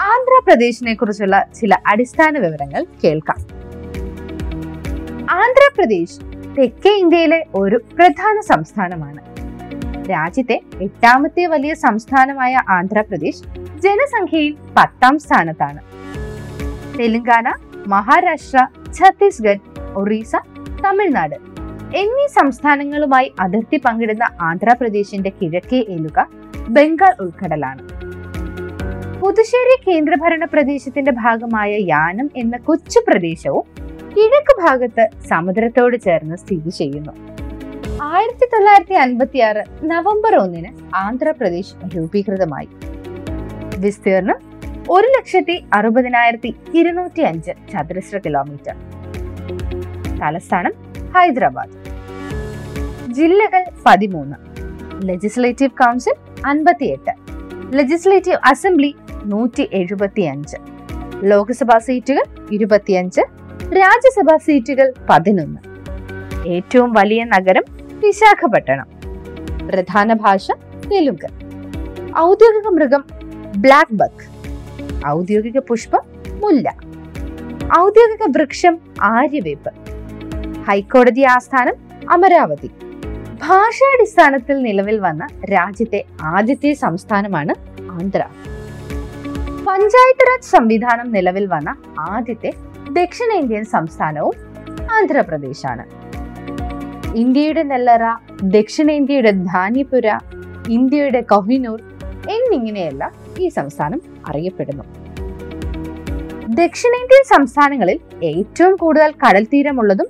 ആന്ധ്രാപ്രദേശിനെ കുറിച്ചുള്ള ചില അടിസ്ഥാന വിവരങ്ങൾ കേൾക്കാം. ആന്ധ്രാപ്രദേശ് തെക്കേ ഇന്ത്യയിലെ ഒരു പ്രധാന സംസ്ഥാനമാണ്. രാജ്യത്തെ എട്ടാമത്തെ വലിയ സംസ്ഥാനമായ ആന്ധ്രാപ്രദേശ് ജനസംഖ്യയിൽ പത്താം സ്ഥാനത്താണ്. തെലങ്കാന മഹാരാഷ്ട്ര ഛത്തീസ്ഗഡ് ഒറീസ തമിഴ്നാട് എന്നീ സംസ്ഥാനങ്ങളുമായി അതിർത്തി പങ്കിടുന്ന ആന്ധ്രാപ്രദേശിന്റെ കിഴക്കേ ഏലുക ബംഗാൾ ഉൾക്കടലാണ്. പുതുശ്ശേരി കേന്ദ്രഭരണ പ്രദേശത്തിന്റെ ഭാഗമായ യാനം എന്ന കൊച്ചു പ്രദേശവും കിഴക്ക് ഭാഗത്ത് സമുദ്രത്തോട് ചേർന്ന് സ്ഥിതി ചെയ്യുന്നു. ആയിരത്തി തൊള്ളായിരത്തി അൻപത്തി ആറ് നവംബർ ഒന്നിന് ആന്ധ്രാപ്രദേശ് രൂപീകൃതമായി. വിസ്തീർണം ഒരു ലക്ഷത്തി അറുപതിനായിരത്തി ഇരുന്നൂറ്റി അഞ്ച് ചതുരശ്ര കിലോമീറ്റർ. തലസ്ഥാനം ഹൈദരാബാദ്. ജില്ലകൾ പതിമൂന്ന്. ലെജിസ്ലേറ്റീവ് കൗൺസിൽ അൻപത്തിയെട്ട്. ലെജിസ്ലേറ്റീവ് അസംബ്ലി നൂറ്റി എഴുപത്തി അഞ്ച് ലോക്സഭാ സീറ്റുകൾ ഇരുപത്തിയഞ്ച് രാജ്യസഭാ സീറ്റുകൾ പതിനൊന്ന്. ഏറ്റവും വലിയ നഗരം വിശാഖപട്ടണം. പ്രധാന ഭാഷ തെലുങ്ക്. ഔദ്യോഗിക മൃഗം ബ്ലാക്ക് ബക്ക്. ഔദ്യോഗിക പുഷ്പം മുല്ല. ഔദ്യോഗിക വൃക്ഷം ആര്യവേപ്പ്. ഹൈക്കോടതി ആസ്ഥാനം അമരാവതി. ഭാഷാടിസ്ഥാനത്തിൽ നിലവിൽ വന്ന രാജ്യത്തെ ആദ്യത്തെ സംസ്ഥാനമാണ് ആന്ധ്ര. പഞ്ചായത്ത് രാജ് സംവിധാനം നിലവിൽ വന്ന ആദ്യത്തെ ദക്ഷിണേന്ത്യൻ സംസ്ഥാനവും ആന്ധ്രാപ്രദേശാണ്. ഇന്ത്യയുടെ നെല്ലറ ദക്ഷിണേന്ത്യയുടെ ധാന്യപുര ഇന്ത്യയുടെ കൊഹിനൂർ എന്നിങ്ങനെയെല്ലാം ഈ സംസ്ഥാനം അറിയപ്പെടുന്നു. ദക്ഷിണേന്ത്യൻ സംസ്ഥാനങ്ങളിൽ ഏറ്റവും കൂടുതൽ കടൽ തീരമുള്ളതും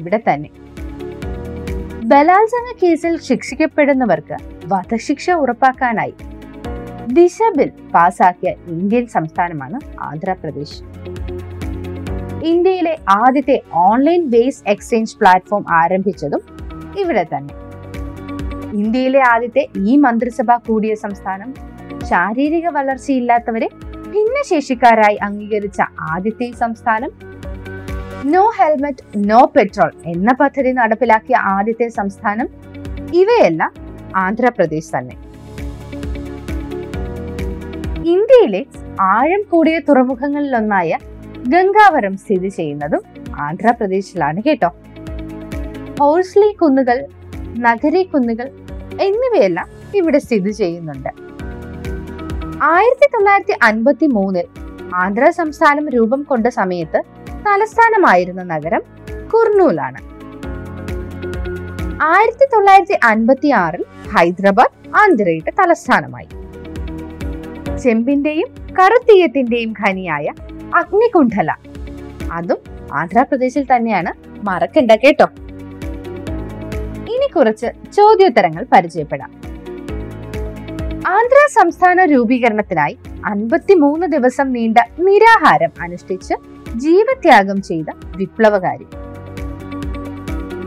ഇവിടെ തന്നെ. ബലാത്സംഗ കേസിൽ ശിക്ഷിക്കപ്പെടുന്നവർക്ക് വധശിക്ഷ ഉറപ്പാക്കാനായി ദിശ ബിൽ പാസാക്കിയ ഇന്ത്യൻ സംസ്ഥാനമാണ് ആന്ധ്രാപ്രദേശ്. ഇന്ത്യയിലെ ആദ്യത്തെ ഓൺലൈൻ ബേസ് എക്സ്ചേഞ്ച് പ്ലാറ്റ്ഫോം ആരംഭിച്ചതും ഇവിടെ തന്നെ. ഇന്ത്യയിലെ ആദ്യത്തെ ഈ മന്ത്രിസഭ കൂടിയ സംസ്ഥാനം. ശാരീരിക വളർച്ചയില്ലാത്തവരെ ഭിന്നശേഷിക്കാരായി അംഗീകരിച്ച ആദ്യത്തെ സംസ്ഥാനം. നോ ഹെൽമെറ്റ് നോ പെട്രോൾ എന്ന പദ്ധതി നടപ്പിലാക്കിയ ആദ്യത്തെ സംസ്ഥാനം. ഇവയെല്ലാം ആന്ധ്രാപ്രദേശ് തന്നെ. ഇന്ത്യയിലെ ആഴം കൂടിയ തുറമുഖങ്ങളിലൊന്നായ ഗംഗാവരം സ്ഥിതി ചെയ്യുന്നതും ആന്ധ്രാപ്രദേശിലാണ് കേട്ടോ. ഹോഴ്സ്ലി കുന്നുകൾ നഗരി കുന്നുകൾ എന്നിവയെല്ലാം ഇവിടെ സ്ഥിതി ചെയ്യുന്നുണ്ട്. ആയിരത്തി തൊള്ളായിരത്തി അൻപത്തി മൂന്നിൽ ആന്ധ്ര സംസ്ഥാനം രൂപം കൊണ്ട സമയത്ത് തലസ്ഥാനമായിരുന്ന നഗരം കുർണൂലാണ്. ആയിരത്തി തൊള്ളായിരത്തി അൻപത്തി ആറിൽ ഹൈദരാബാദ് ആന്ധ്രയുടെ തലസ്ഥാനമായി. ചെമ്പിന്റെയും കറുത്തീയത്തിന്റെയും ഖനിയായ അഗ്നികുണ്ഠല. അതും ആന്ധ്രാപ്രദേശിൽ തന്നെയാണ്. മറക്കണ്ട കേട്ടോ. ഇനി കുറച്ച് ചോദ്യോത്തരങ്ങൾ പരിചയപ്പെടാം. ആന്ധ്ര സംസ്ഥാന രൂപീകരണത്തിനായി അൻപത്തിമൂന്ന് ദിവസം നീണ്ട നിരാഹാരം അനുഷ്ഠിച്ച് ജീവത്യാഗം ചെയ്ത വിപ്ലവകാരി.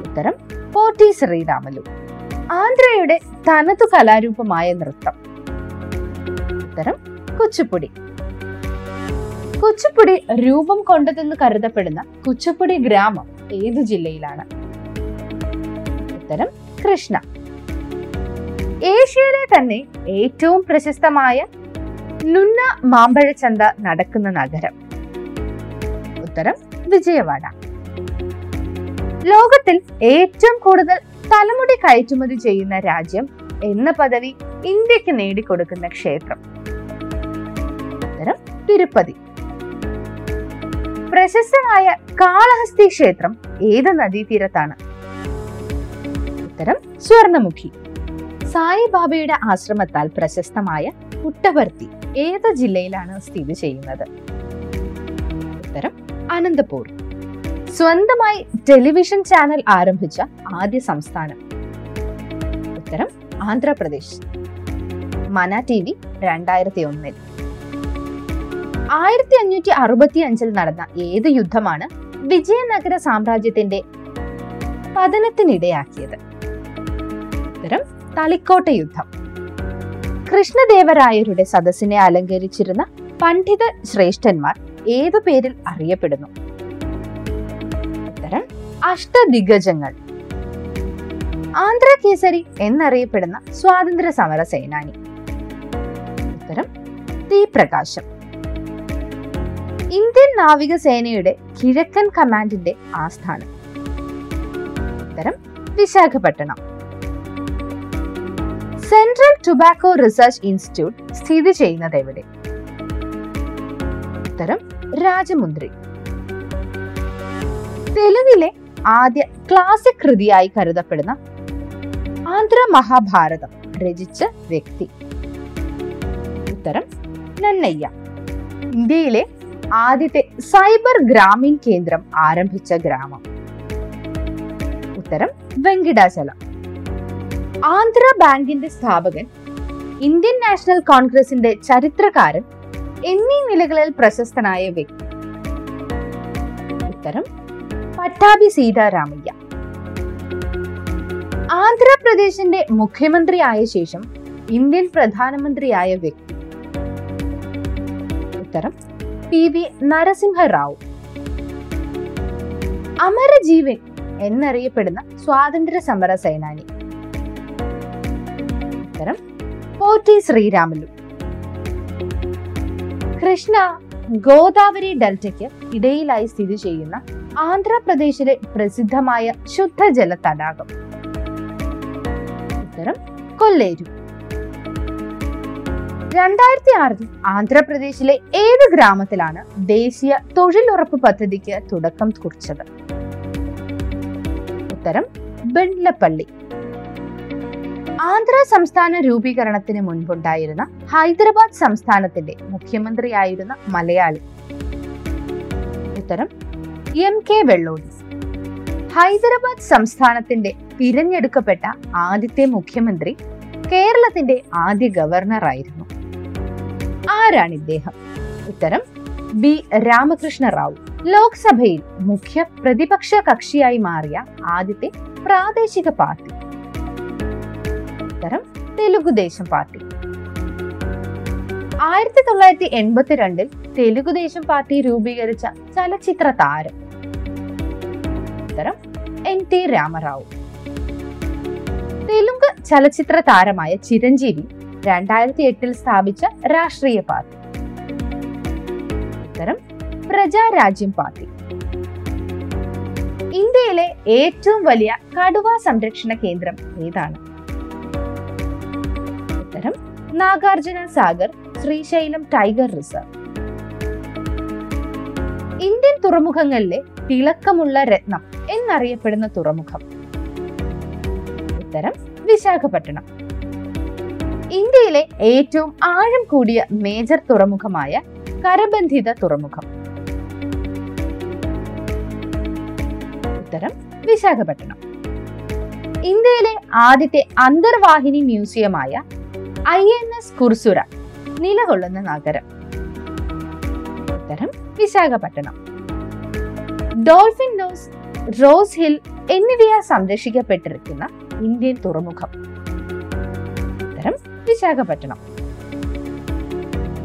ഉത്തരം പോർട്ടി ശ്രീരാമലു. ആന്ധ്രയുടെ തനതു കലാരൂപമായ നൃത്തം. ഉത്തരം കുച്ചുപ്പുടി. കുച്ചുപ്പുടി രൂപം കൊണ്ടതെന്ന് കരുതപ്പെടുന്ന കുച്ചുപ്പുടി ഗ്രാമം ഏത് ജില്ലയിലാണ്? ഉത്തരം കൃഷ്ണ. ഏഷ്യയിലെ തന്നെ ഏറ്റവും പ്രശസ്തമായ നുന്ന മാമ്പഴച്ചന്ത നടക്കുന്ന നഗരം. ഉത്തരം വിജയവാഡ. ലോകത്തിൽ ഏറ്റവും കൂടുതൽ തലമുടി കയറ്റുമതി ചെയ്യുന്ന രാജ്യം എന്ന പദവി ഇന്ത്യയ്ക്ക് നേടിക്കൊടുക്കുന്ന ക്ഷേത്രം. തിരുപ്പതി. പ്രശസ്തമായ കാളഹസ്തി ക്ഷേത്രം ഏത് നദീതീരത്താണ്? ഉത്തരം സ്വർണമുഖി. സായിബാബയുടെ ആശ്രമത്താൽ പ്രശസ്തമായ പുട്ടപർത്തി ഏത് ജില്ലയിലാണ് സ്ഥിതി ചെയ്യുന്നത്? ഉത്തരം അനന്തപൂർ. സ്വന്തമായി ടെലിവിഷൻ ചാനൽ ആരംഭിച്ച ആദ്യ സംസ്ഥാനം. ഉത്തരം ആന്ധ്രാപ്രദേശ്. മന ടി വി രണ്ടായിരത്തി ഒന്നിൽ. ആയിരത്തി അഞ്ഞൂറ്റി അറുപത്തി അഞ്ചിൽ നടന്ന ഏത് യുദ്ധമാണ് വിജയനഗര സാമ്രാജ്യത്തിന്റെ പതനത്തിനിടയാക്കിയത്? ഉത്തരം തളിക്കോട്ട യുദ്ധം. കൃഷ്ണദേവരായരുടെ സദസ്സിനെ അലങ്കരിച്ചിരുന്ന പണ്ഡിത ശ്രേഷ്ഠന്മാർ ഏതു പേരിൽ അറിയപ്പെടുന്നു? ഉത്തരം അഷ്ടദിഗജങ്ങൾ ആന്ധ്ര കേസരി എന്നറിയപ്പെടുന്ന സ്വാതന്ത്ര്യ സമര സേനാനി ഉത്തരം ടി പ്രകാശം ഇന്ത്യൻ നാവികസേനയുടെ കിഴക്കൻ കമാൻഡിന്റെ ആസ്ഥാനം. ഉത്തരം Visakhapatnam. Central tobacco research institute സ്ഥിതി ചെയ്യുന്നത് എവിടെ? ഉത്തരം രാജമുന്ദ്രി തെലുങ്കിലെ ആദ്യ ക്ലാസിക് കൃതിയായി കരുതപ്പെടുന്ന ആന്ധ്ര മഹാഭാരതം രചിച്ച വ്യക്തി. ഉത്തരം നന്നയ്യ. ഇന്ത്യയിലെ ആദ്യത്തെ സൈബർ ഗ്രാമീൺ കേന്ദ്രം ആരംഭിച്ച ഗ്രാമം. ഉത്തരം വെങ്കിടാചലം. ആന്ധ്ര ബാങ്കിന്റെ സ്ഥാപകൻ ഇന്ത്യൻ നാഷണൽ കോൺഗ്രസിന്റെ ചരിത്രകാരൻ എന്നീ നിലകളിൽ പ്രശസ്തനായ വ്യക്തി. ഉത്തരം പട്ടാഭി സീതാരാമയ്യ. ആന്ധ്രാപ്രദേശിന്റെ മുഖ്യമന്ത്രിയായ ശേഷം ഇന്ത്യൻ പ്രധാനമന്ത്രിയായ വ്യക്തി. ഉത്തരം പി വി നരസിംഹറാവു. അമരജീവൻ എന്നറിയപ്പെടുന്ന സ്വാതന്ത്ര്യ സമര സേനാനി. ഉത്തരം പോറ്റി ശ്രീരാമലു കൃഷ്ണ ഗോദാവരി ഡെൽറ്റയ്ക്ക് ഇടയിലായി സ്ഥിതി ചെയ്യുന്ന ആന്ധ്രാപ്രദേശിലെ പ്രസിദ്ധമായ ശുദ്ധജല തടാകം ഉത്തരം കൊല്ലേരു. രണ്ടായിരത്തി ആറിൽ ആന്ധ്രാപ്രദേശിലെ ഏത് ഗ്രാമത്തിലാണ് ദേശീയ തൊഴിലുറപ്പ് പദ്ധതിക്ക് തുടക്കം കുറിച്ചത്. ഉത്തരം ബെണ്ട്ലപ്പള്ളി ആന്ധ്ര സംസ്ഥാന രൂപീകരണത്തിന് മുൻപുണ്ടായിരുന്ന ഹൈദരാബാദ് സംസ്ഥാനത്തിന്റെ മുഖ്യമന്ത്രിയായിരുന്ന മലയാളി. ഉത്തരം എം കെ വെള്ളോടി. ഹൈദരാബാദ് സംസ്ഥാനത്തിന്റെ തിരഞ്ഞെടുക്കപ്പെട്ട ആദ്യത്തെ മുഖ്യമന്ത്രി കേരളത്തിന്റെ ആദ്യ ഗവർണറായിരുന്നു. ആരാണ് ഇദ്ദേഹം? ഉത്തരം ബി. രാമകൃഷ്ണ റാവു. ലോക്സഭയിൽ മുഖ്യ പ്രതിപക്ഷ കക്ഷിയായി മാറിയ ആദ്യത്തെ പ്രാദേശിക പാർട്ടി. ഉത്തരം തെലുഗുദേശം പാർട്ടി. ആയിരത്തി തൊള്ളായിരത്തി എൺപത്തിരണ്ടിൽ തെലുഗുദേശം പാർട്ടി രൂപീകരിച്ച ചലച്ചിത്ര താരം. ഉത്തരം എൻ. ടി. രാമറാവു. തെലുങ്ക് ചലച്ചിത്ര താരമായ ചിരഞ്ജീവി രണ്ടായിരത്തി എട്ടിൽ സ്ഥാപിച്ച രാഷ്ട്രീയ പാർട്ടി. ഉത്തരം പ്രജാരാജ്യം പാർട്ടി. ഇന്ത്യയിലെ ഏറ്റവും വലിയ കടുവ സംരക്ഷണ കേന്ദ്രം ഏതാണ്? ഉത്തരം Nagarjuna Sagar Srisailam tiger reserve. Indian തുറമുഖങ്ങളിലെ തിളക്കമുള്ള രത്നം എന്നറിയപ്പെടുന്ന തുറമുഖം. ഉത്തരം വിശാഖപട്ടണം. ഇന്ത്യയിലെ ഏറ്റവും ആഴം കൂടിയ മേജർ തുറമുഖമായ കരബന്ധിത തുറമുഖം. ഉത്തരം വിശാഖപട്ടണം. ഇന്ത്യയിലെ ആദ്യത്തെ അന്തർവാഹിനി മ്യൂസിയമായ ഐ എൻ എസ് കുർസുര നിലകൊള്ളുന്ന നഗരം. ഉത്തരം Visakhapatnam. Dolphin nose Ross Hill എന്നിവയാൽ സംരക്ഷിക്കപ്പെട്ടിരിക്കുന്ന ഇന്ത്യൻ തുറമുഖം. വിശാഖപട്ടണം.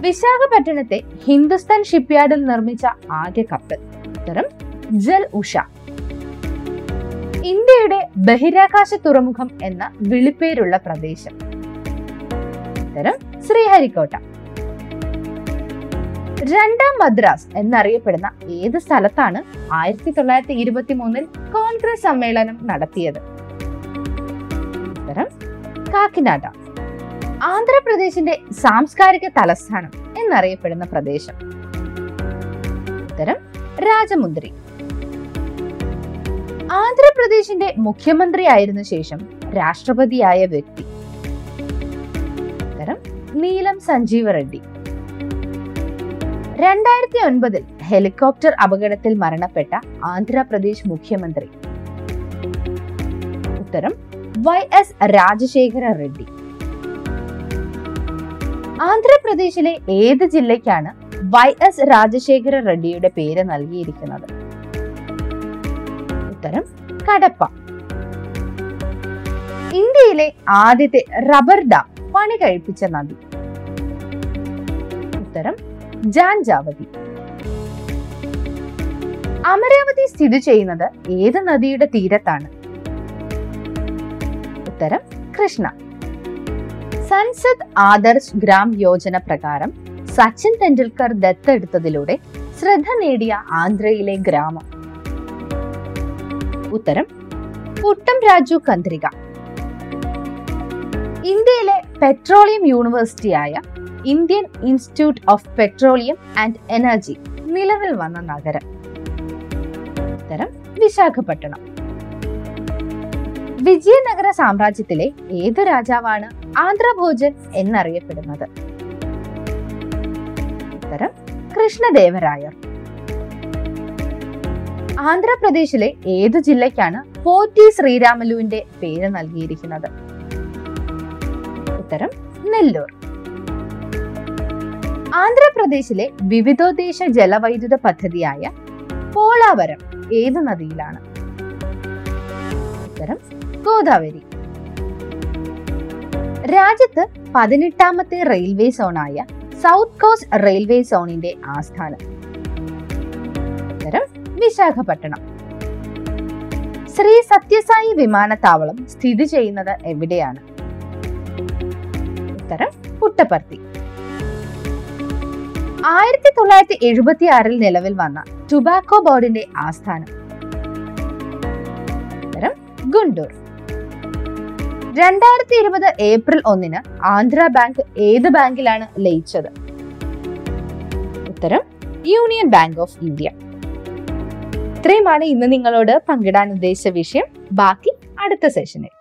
വിശാഖപട്ടണത്തെ ഹിന്ദുസ്ഥാൻ ഷിപ്പ്യാർഡിൽ നിർമ്മിച്ച ആദ്യ കപ്പൽ. ഉത്തരം ജൽ ഉഷ. ഇന്ത്യയുടെ ബഹിരാകാശ തുറമുഖം എന്ന വിളിപ്പേരുള്ള പ്രദേശം. ഉത്തരം ശ്രീഹരിക്കോട്ട. രണ്ടാം മദ്രാസ് എന്നറിയപ്പെടുന്ന ഏത് സ്ഥലത്താണ് ആയിരത്തി തൊള്ളായിരത്തി ഇരുപത്തി മൂന്നിൽ കോൺഗ്രസ് സമ്മേളനം നടത്തിയത്? ഉത്തരം കാക്കിനാഡ ആന്ധ്രാപ്രദേശിന്റെ സാംസ്കാരിക തലസ്ഥാനം എന്നറിയപ്പെടുന്ന പ്രദേശം. ഉത്തരം രാജമുന്ദ്രി ആന്ധ്രാപ്രദേശിന്റെ മുഖ്യമന്ത്രിയായിരുന്ന ശേഷം രാഷ്ട്രപതിയായ വ്യക്തി. ഉത്തരം നീലം സഞ്ജീവ റെഡ്ഡി. രണ്ടായിരത്തി ഒൻപതിൽ ഹെലികോപ്റ്റർ അപകടത്തിൽ മരണപ്പെട്ട ആന്ധ്രാപ്രദേശ് മുഖ്യമന്ത്രി. ഉത്തരം വൈ എസ് രാജശേഖര റെഡ്ഡി. ആന്ധ്രാപ്രദേശിലെ ഏത് ജില്ലയ്ക്കാണ് വൈ എസ് രാജശേഖര റെഡ്ഡിയുടെ പേര് നൽകിയിരിക്കുന്നത്? ഉത്തരം കടപ്പ. ഇന്ത്യയിലെ ആദ്യത്തെ റബ്ബർ ഡാം പണി കഴിപ്പിച്ച നദി. ഉത്തരം ജാൻജാവതി. അമരാവതി സ്ഥിതി ചെയ്യുന്നത് ഏത് നദിയുടെ തീരത്താണ്? ഉത്തരം കൃഷ്ണ. സൻസദ് ആദർശ് ഗ്രാം യോജന പ്രകാരം സച്ചിൻ തെണ്ടുൽക്കർ ദത്തെടുത്തതിലൂടെ ശ്രദ്ധ നേടിയ ആന്ധ്രയിലെ ഗ്രാമം. ഉത്തരം പുട്ടം രാജു കന്ദ്രിക ഇന്ത്യയിലെ petroleum യൂണിവേഴ്സിറ്റിയായ Indian institute of petroleum and energy നിലവിൽ വന്ന നഗരം. ഉത്തരം വിശാഖപട്ടണം. വിജയനഗര സാമ്രാജ്യത്തിലെ ഏത് രാജാവാണ് ആന്ധ്രഭോജൻ എന്നറിയപ്പെടുന്നത്? ഉത്തരം കൃഷ്ണദേവരായർ. ആന്ധ്രാപ്രദേശിലെ ഏത് ജില്ലയ്ക്കാണ് പോറ്റി ശ്രീരാമലുവിന്റെ പേര് നൽകിയിരിക്കുന്നത്? ഉത്തരം നെല്ലൂർ. ആന്ധ്രാപ്രദേശിലെ വിവിധോദ്ദേശ ജലവൈദ്യുത പദ്ധതിയായ പോളാവരം ഏത് നദിയിലാണ്? ഉത്തരം ഗോദാവരി. രാജ്യത്ത് പതിനെട്ടാമത്തെ റെയിൽവേ സോണായ സൗത്ത് കോസ്റ്റ് റെയിൽവേ സോണിന്റെ ആസ്ഥാനം. വിശാഖപട്ടണം. ശ്രീ സത്യസായി വിമാനത്താവളം സ്ഥിതി ചെയ്യുന്നത് എവിടെയാണ്? ഉത്തരം പുട്ടപ്പർത്തി. ആയിരത്തി തൊള്ളായിരത്തി എഴുപത്തി ആറിൽ നിലവിൽ വന്ന ടുബാക്കോ ബോർഡിന്റെ ആസ്ഥാനം. ഉത്തരം ഗുണ്ടൂർ. രണ്ടായിരത്തി ഇരുപത് ഏപ്രിൽ ഒന്നിന് ആന്ധ്ര ബാങ്ക് ഏത് ബാങ്കിലാണ് ലയിച്ചത്? ഉത്തരം യൂണിയൻ ബാങ്ക് ഓഫ് ഇന്ത്യ. ഇത്രയുമാണ് ഇന്ന് നിങ്ങളോട് പങ്കിടാൻ ഉദ്ദേശിച്ച വിഷയം. ബാക്കി അടുത്ത സെഷനിൽ